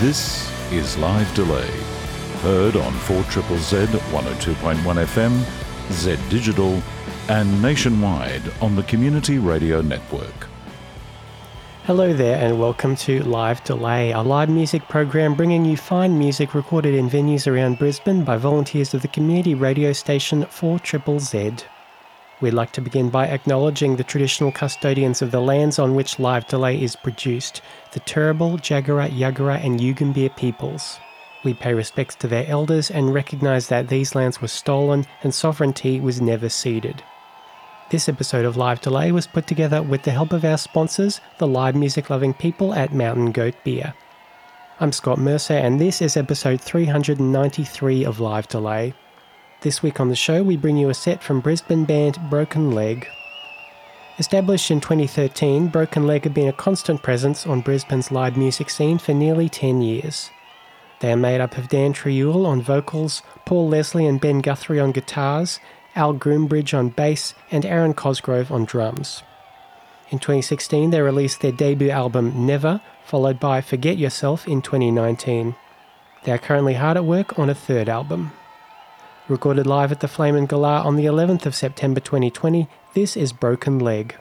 This is Live Delay. Heard on 4 Triple Z 102.1 FM, Z Digital, and nationwide on the Community Radio Network. Hello there, and welcome to Live Delay, a live music program bringing you fine music recorded in venues around Brisbane by volunteers of the community radio station 4 Triple Z. We'd like to begin by acknowledging the traditional custodians of the lands on which Live Delay is produced, the Turrbal, Jagera, Yagara, and Yugambeh peoples. We pay respects to their elders and recognise that these lands were stolen and sovereignty was never ceded. This episode of Live Delay was put together with the help of our sponsors, the live music loving people at Mountain Goat Beer. I'm Scott Mercer, and this is episode 393 of Live Delay. This week on the show, we bring you a set from Brisbane band Broken Leg. Established in 2013, Broken Leg have been a constant presence on Brisbane's live music scene for nearly 10 years. They are made up of Dan Triul on vocals, Paul Leslie and Ben Guthrie on guitars, Al Groombridge on bass, and Aaron Cosgrove on drums. In 2016, they released their debut album Never, followed by Forget Yourself in 2019. They are currently hard at work on a third album. Recorded live at the Flame and Galah on the 11th of September 2020, this is Broken Leg.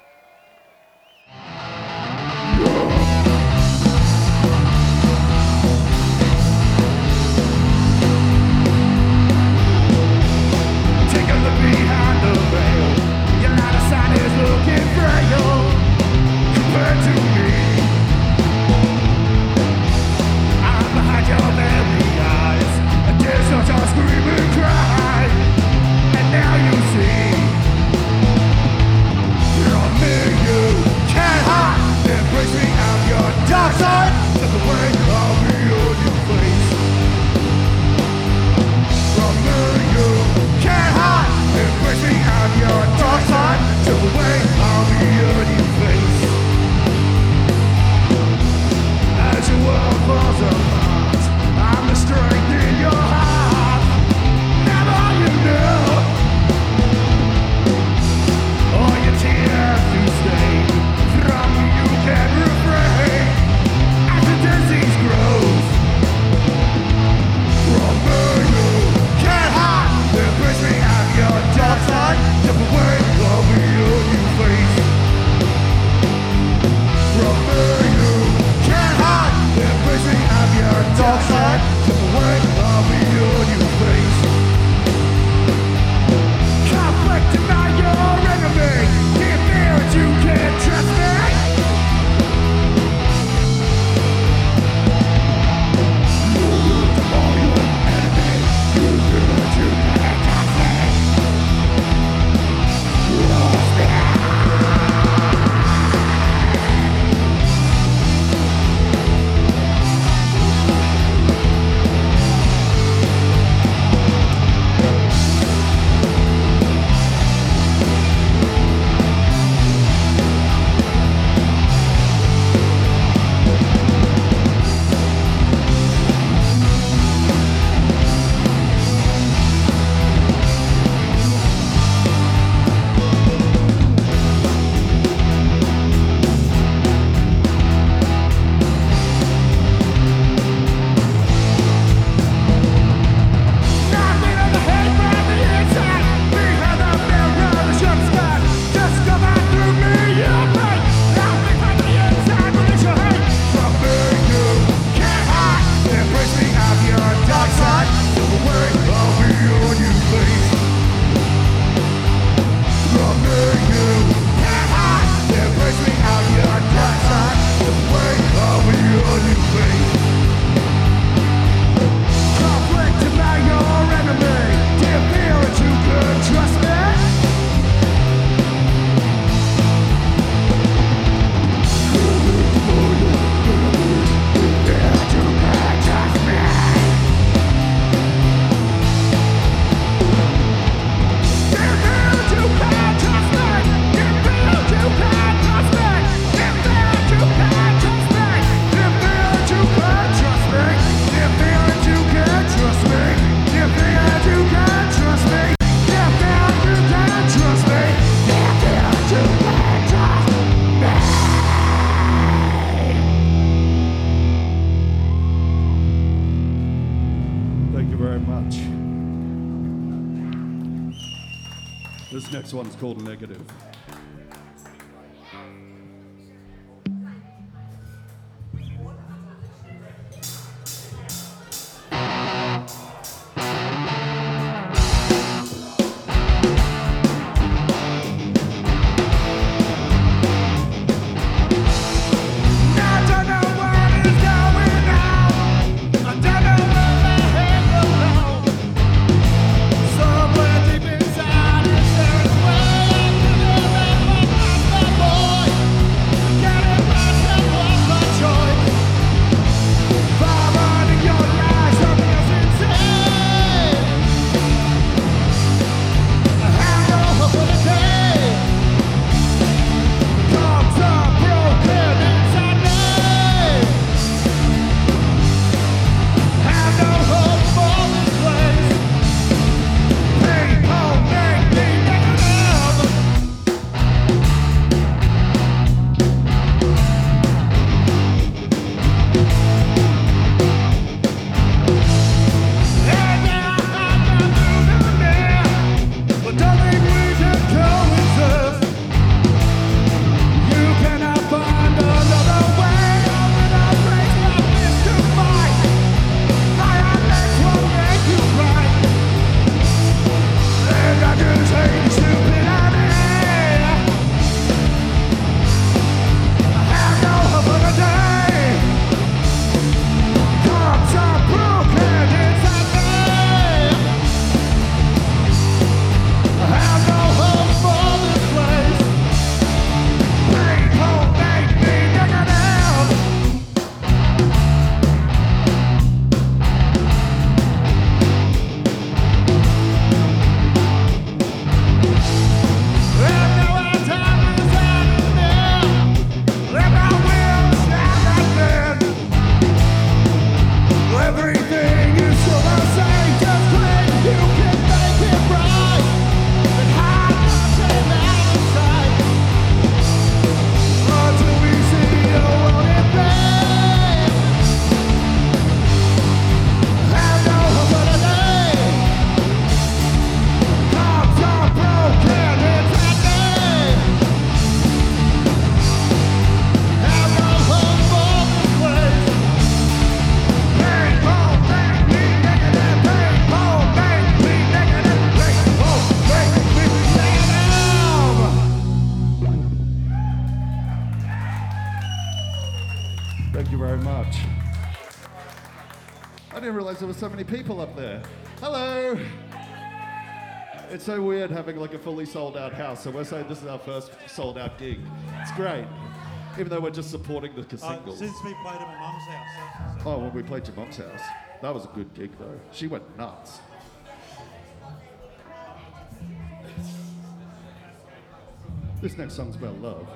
next one's called Negative. So we're saying this is our first sold out gig. It's great. Even though we're just supporting the singles. Uh, since we played at my mum's house. So. Oh, when we played your mum's house. That was a good gig, though. She went nuts. This next song's about love.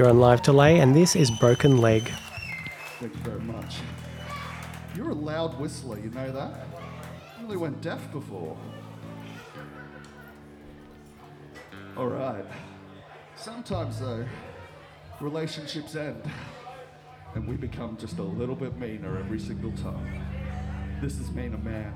You're on live delay, and this is Broken Leg. Thank you very much. You're a loud whistler, you know that? You only went deaf before. All right. Sometimes, though, relationships end, and we become just a little bit meaner every single time. This is Mean a Man.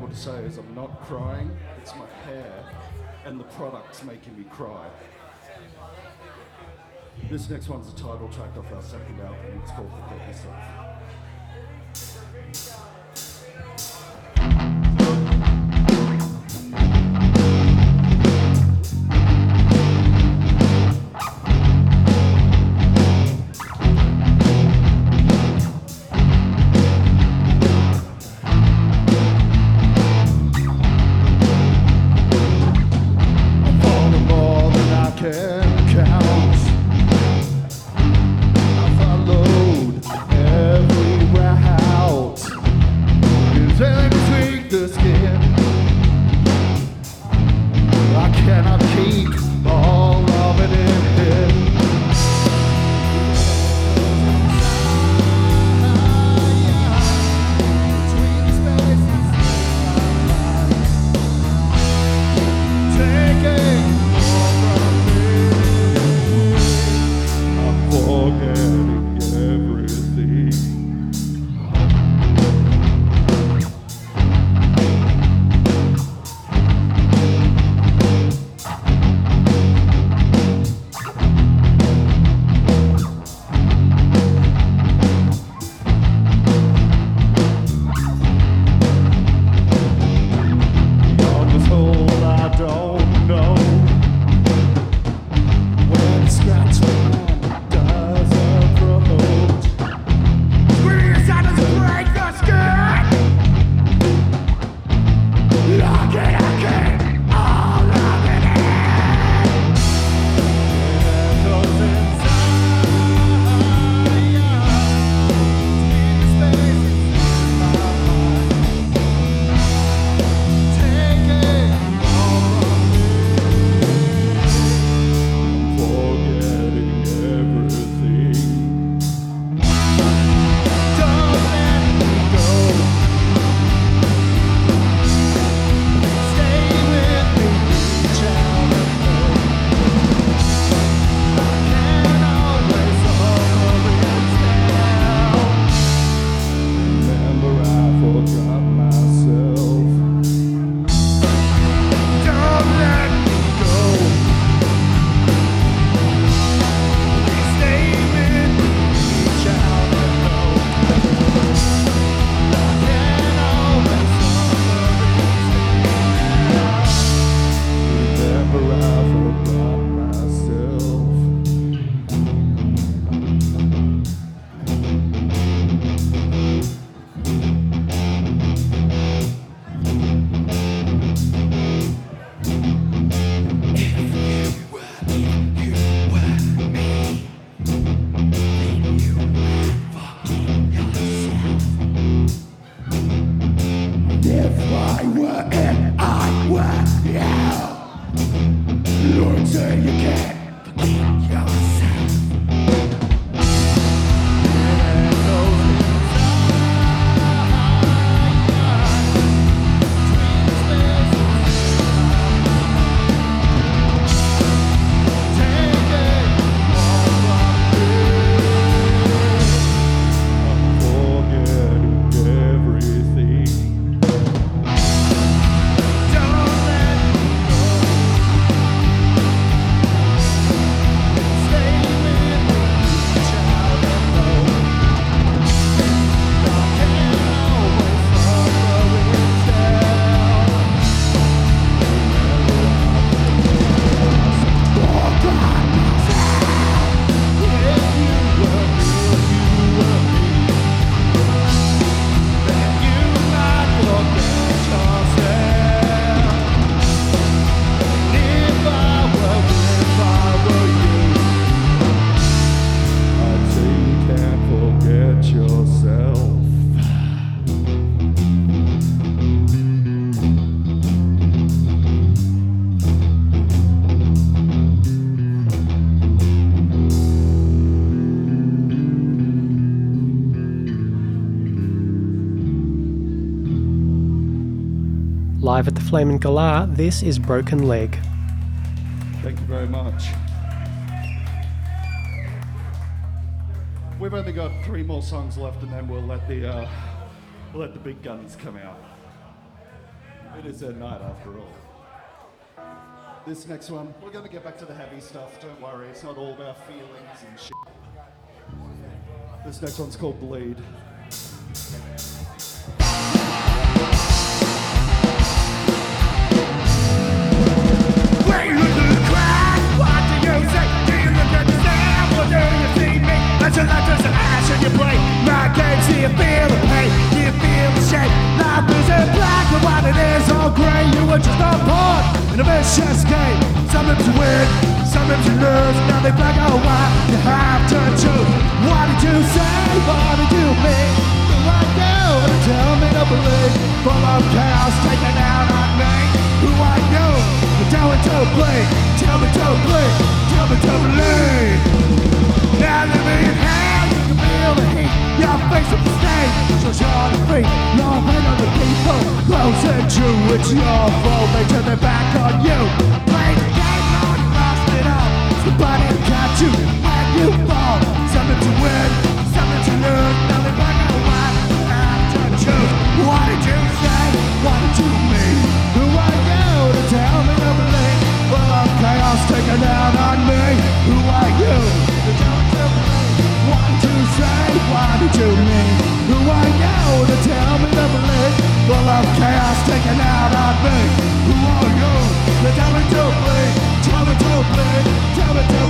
able to say is I'm not crying, it's my hair and the product's making me cry. This next one's a title track off our second album, it's called Forget Yourself. And Galah, this is Broken Leg. Thank you very much. We've only got three more songs left, and then we'll let the uh, we'll let the big guns come out. It is their night after all. This next one, we're going to get back to the heavy stuff. Don't worry, it's not all about feelings and shit. This next one's called Bleed. Vicious game. Sometimes you win, sometimes you lose. Now they black out oh, white. You have to choose. What did you say? What did you mean? Right now, tell me to believe. Full of chaos taking out on me. Who I know? Tell me to bleed. Tell me to bleed. Tell me to believe. Now let me in hell. Feel the heat. Your face of the short and free. Your hand on the people. Close and true. It's your fault. They turn their back on you. Play the game, Lord. Lost it all. Somebody got you when you fall. Something to win. Something to lose. Now they black and white. Have to choose. What did you say? What did you mean? Who are you to tell me to believe? Of chaos taking out on me. Who are you Say? What did you mean? Who are you to tell me to believe? Full of chaos taking out on me. Who are you to tell me to believe? Tell me to believe. Tell me to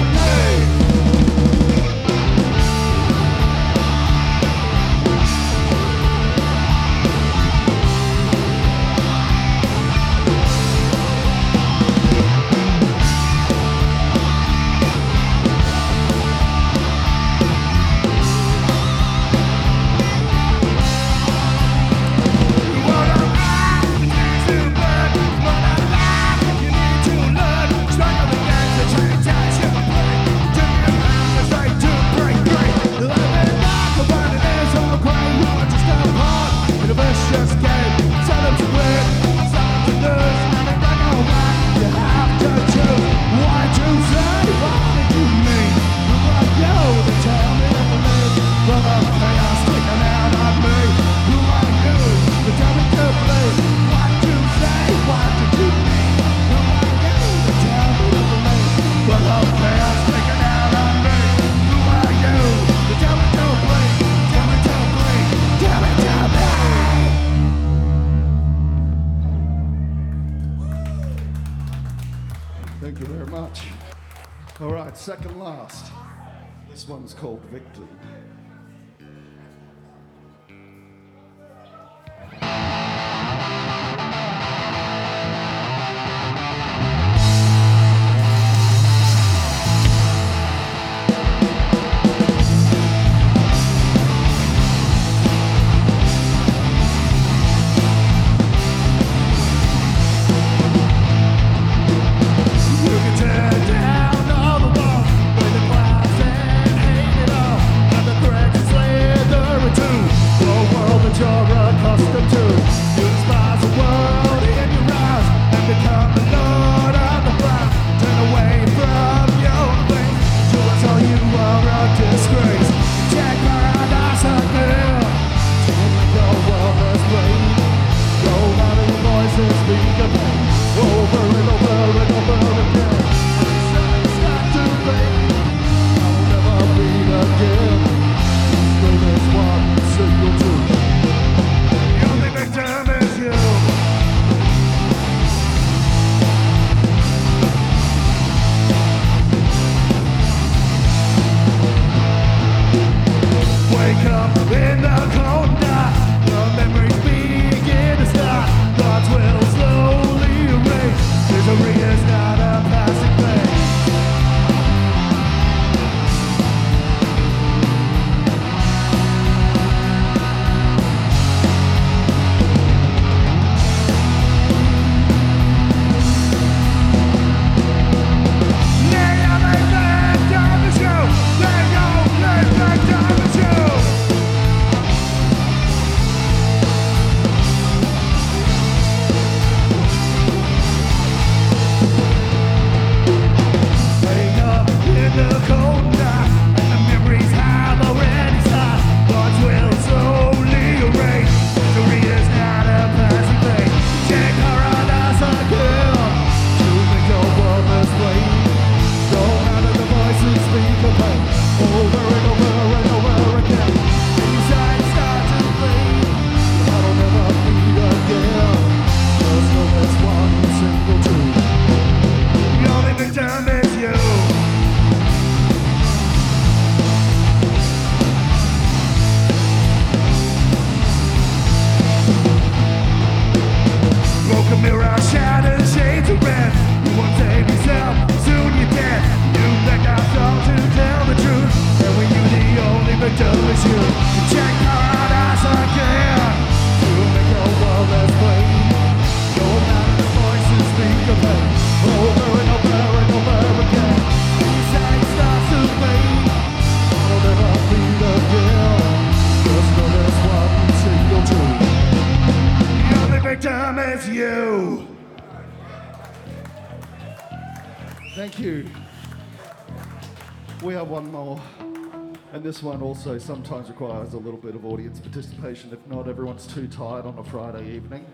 So sometimes requires a little bit of audience participation. If not, everyone's too tired on a Friday evening.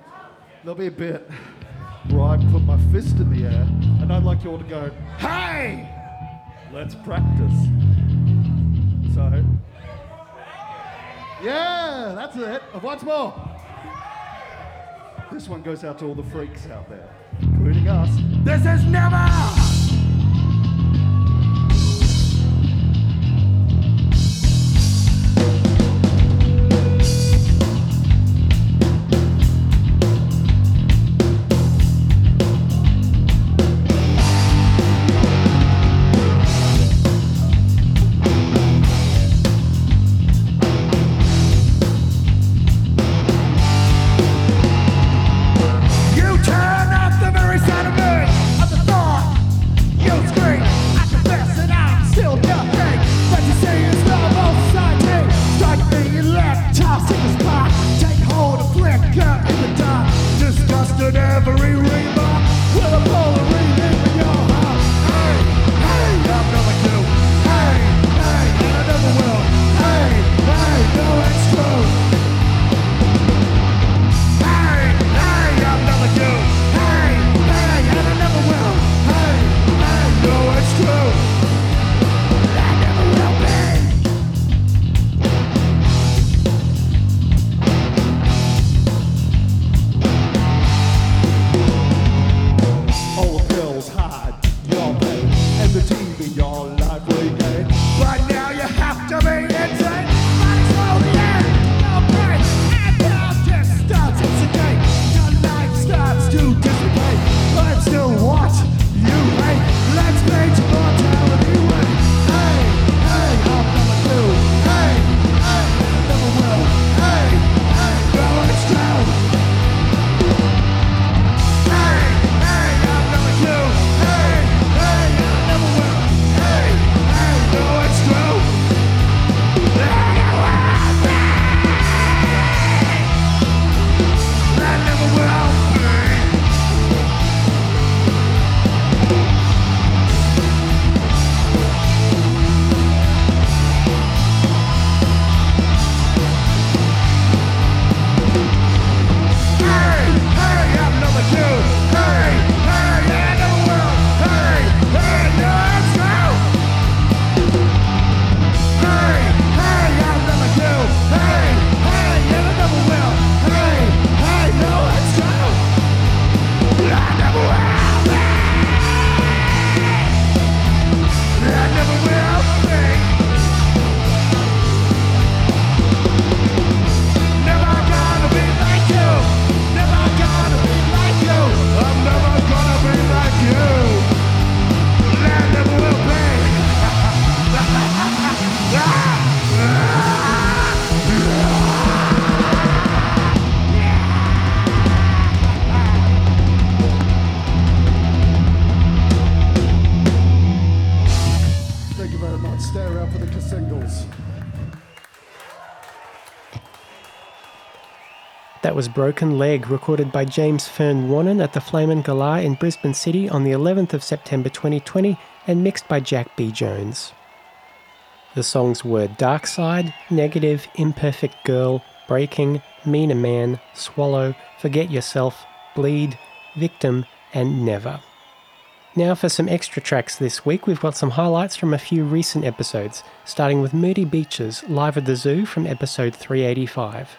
There'll be a bit where I put my fist in the air and I'd like you all to go, hey! Let's practice. So, yeah, that's it. Once more. This one goes out to all the freaks out there, including us. This is never! was Broken Leg, recorded by James Fern Warnen at the Flamen and Galah in Brisbane City on the 11th of September 2020 and mixed by Jack B. Jones. The songs were Dark Side, Negative, Imperfect Girl, Breaking, Meaner Man, Swallow, Forget Yourself, Bleed, Victim, and Never. Now, for some extra tracks this week, we've got some highlights from a few recent episodes, starting with Moody Beaches, Live at the Zoo from episode 385.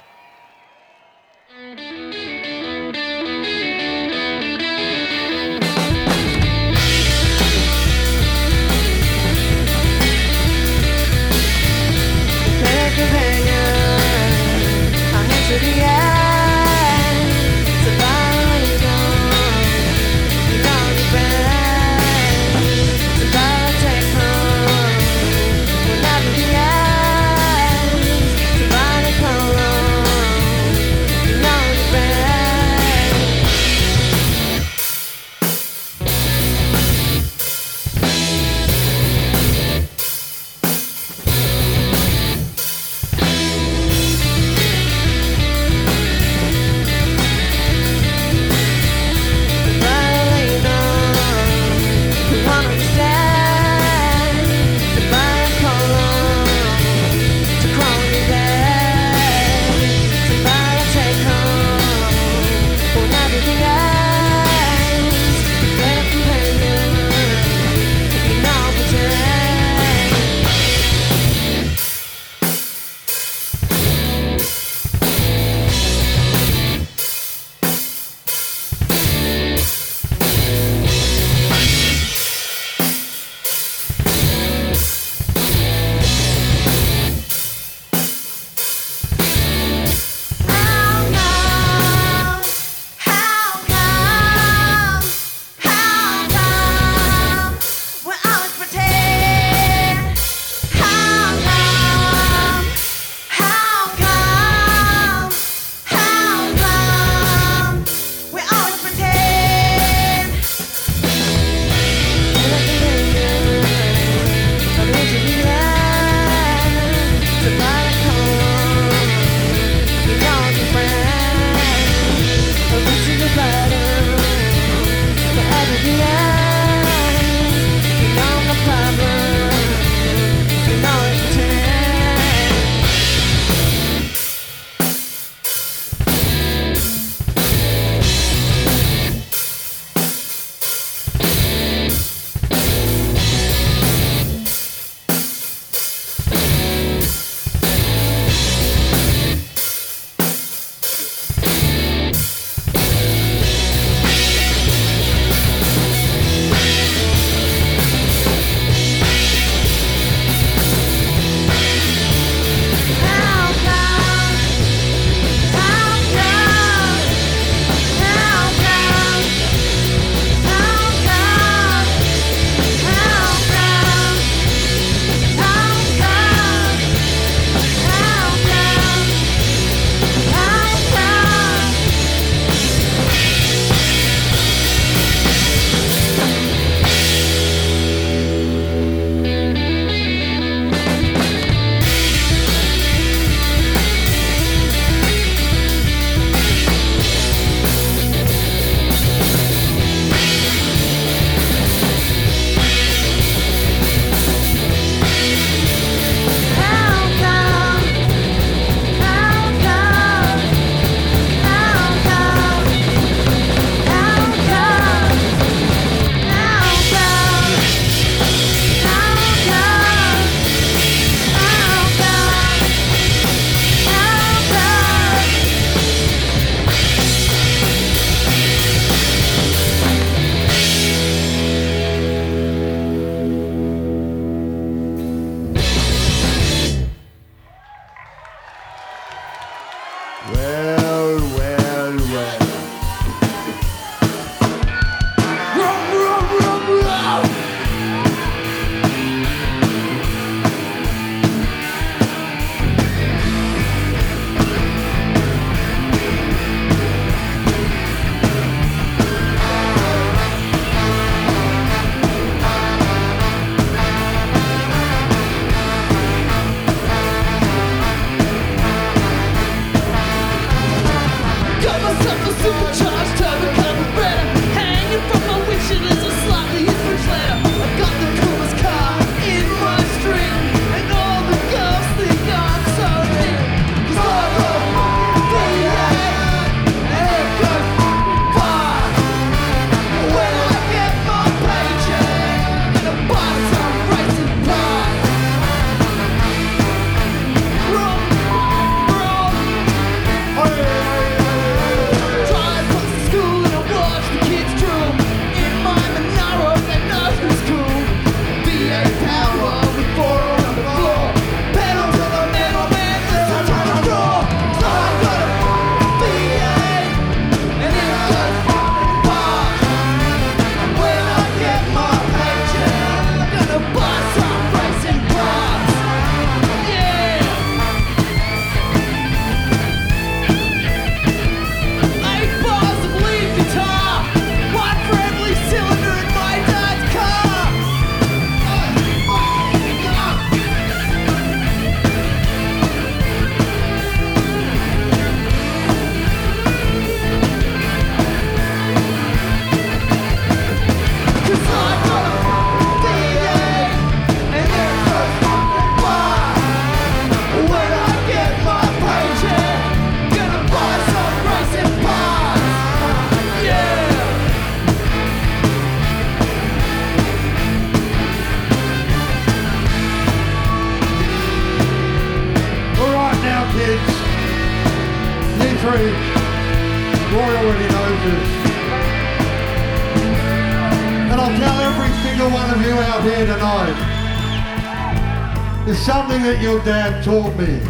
Taught me.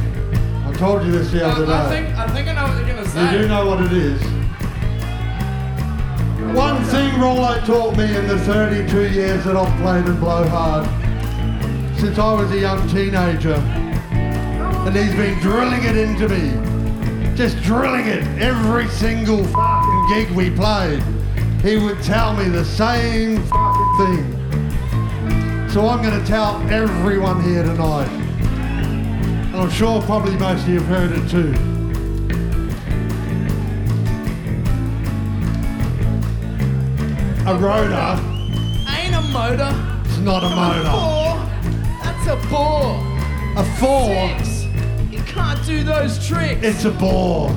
I told you this the other day. I think I think I know what you're gonna say. You do know what it is. One thing Rollo taught me in the 32 years that I've played in Blowhard, since I was a young teenager, and he's been drilling it into me, just drilling it every single fucking gig we played. He would tell me the same fucking thing. So I'm going to tell everyone here tonight, and I'm sure probably most of you have heard it too. A rotor Ain't a motor. It's not a motor. A Four. That's a bore. A four, Six. You can't do those tricks. it's a bore.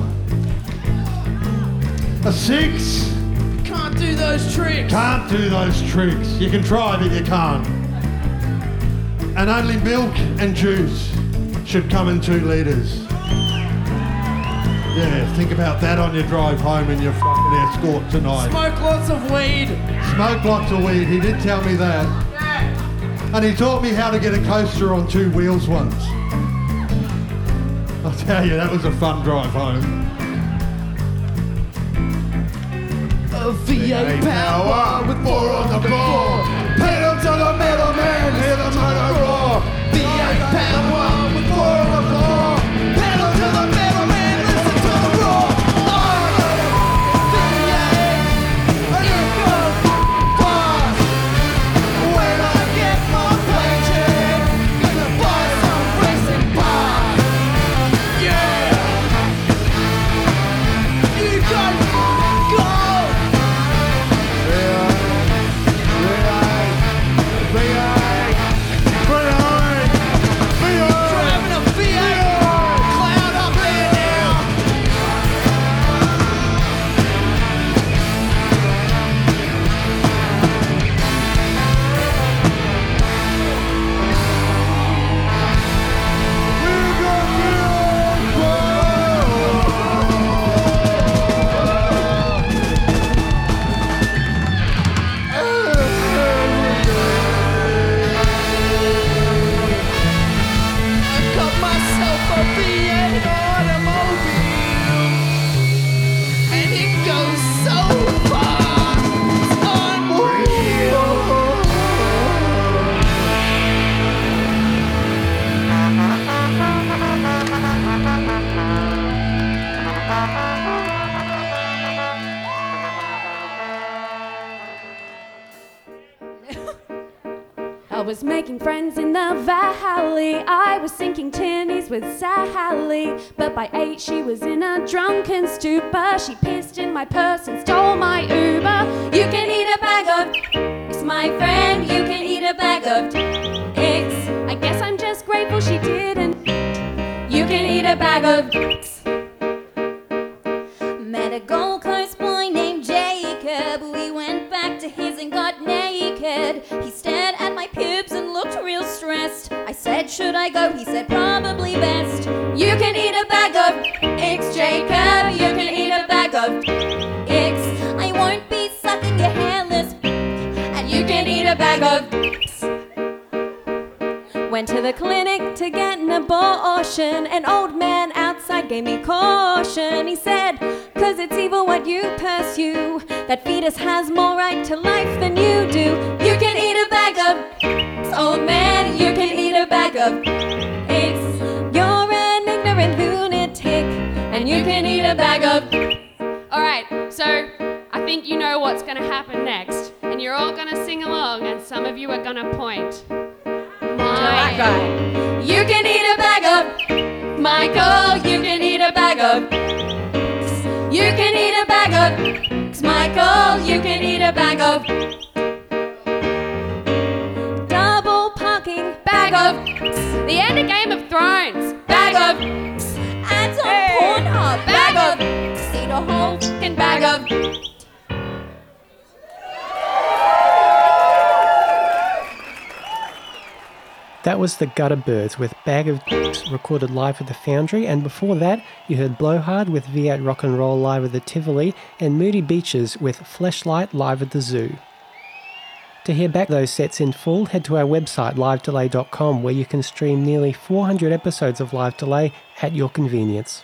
A six, Can't do those tricks. can't do those tricks. You can try, but you can't. And only milk and juice should come in two litres. Yeah, think about that on your drive home in your fucking escort tonight. Smoke lots of weed. Smoke lots of weed, he did tell me that. And he taught me how to get a coaster on two wheels once. I'll tell you, that was a fun drive home. A V8 power with four on the floor. Pedal to the metal, man, hear the motor roar. V8 power with four She was in a drunken stupor. She pissed in my purse and stole my Uber. You can eat a bag of It's my friend. Gave me caution. He said, Cause it's evil what you pursue. That fetus has more right to life than you do. You can eat a bag of old man. You can eat a bag of dicks. You're an ignorant lunatic. And you can eat a bag of. Alright, so I think you know what's gonna happen next. And you're all gonna sing along, and some of you are gonna point. My. You can eat a bag of Michael. Of You can eat a bag of Michael. You can eat a bag of Double parking. bag of The end of Game of Thrones. bag of Ads on Pornhub. bag of Eat a whole fucking bag of That was the Gutter Birds with Bag of Dicks recorded live at the Foundry, and before that, you heard Blowhard with V8 Rock and Roll live at the Tivoli, and Moody Beaches with Fleshlight live at the Zoo. To hear back those sets in full, head to our website livedelay.com where you can stream nearly 400 episodes of Live Delay at your convenience.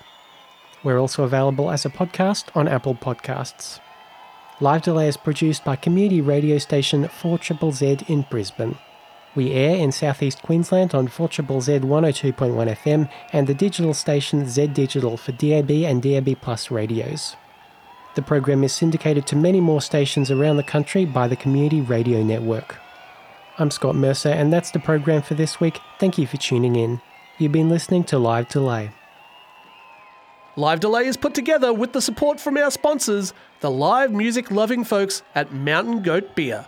We're also available as a podcast on Apple Podcasts. Live Delay is produced by community radio station 4ZZZ in Brisbane. We air in southeast Queensland on 4ZZZ 102.1 FM and the digital station Z Digital for DAB and DAB Plus radios. The program is syndicated to many more stations around the country by the Community Radio Network. I'm Scott Mercer, and that's the program for this week. Thank you for tuning in. You've been listening to Live Delay. Live Delay is put together with the support from our sponsors, the live music loving folks at Mountain Goat Beer.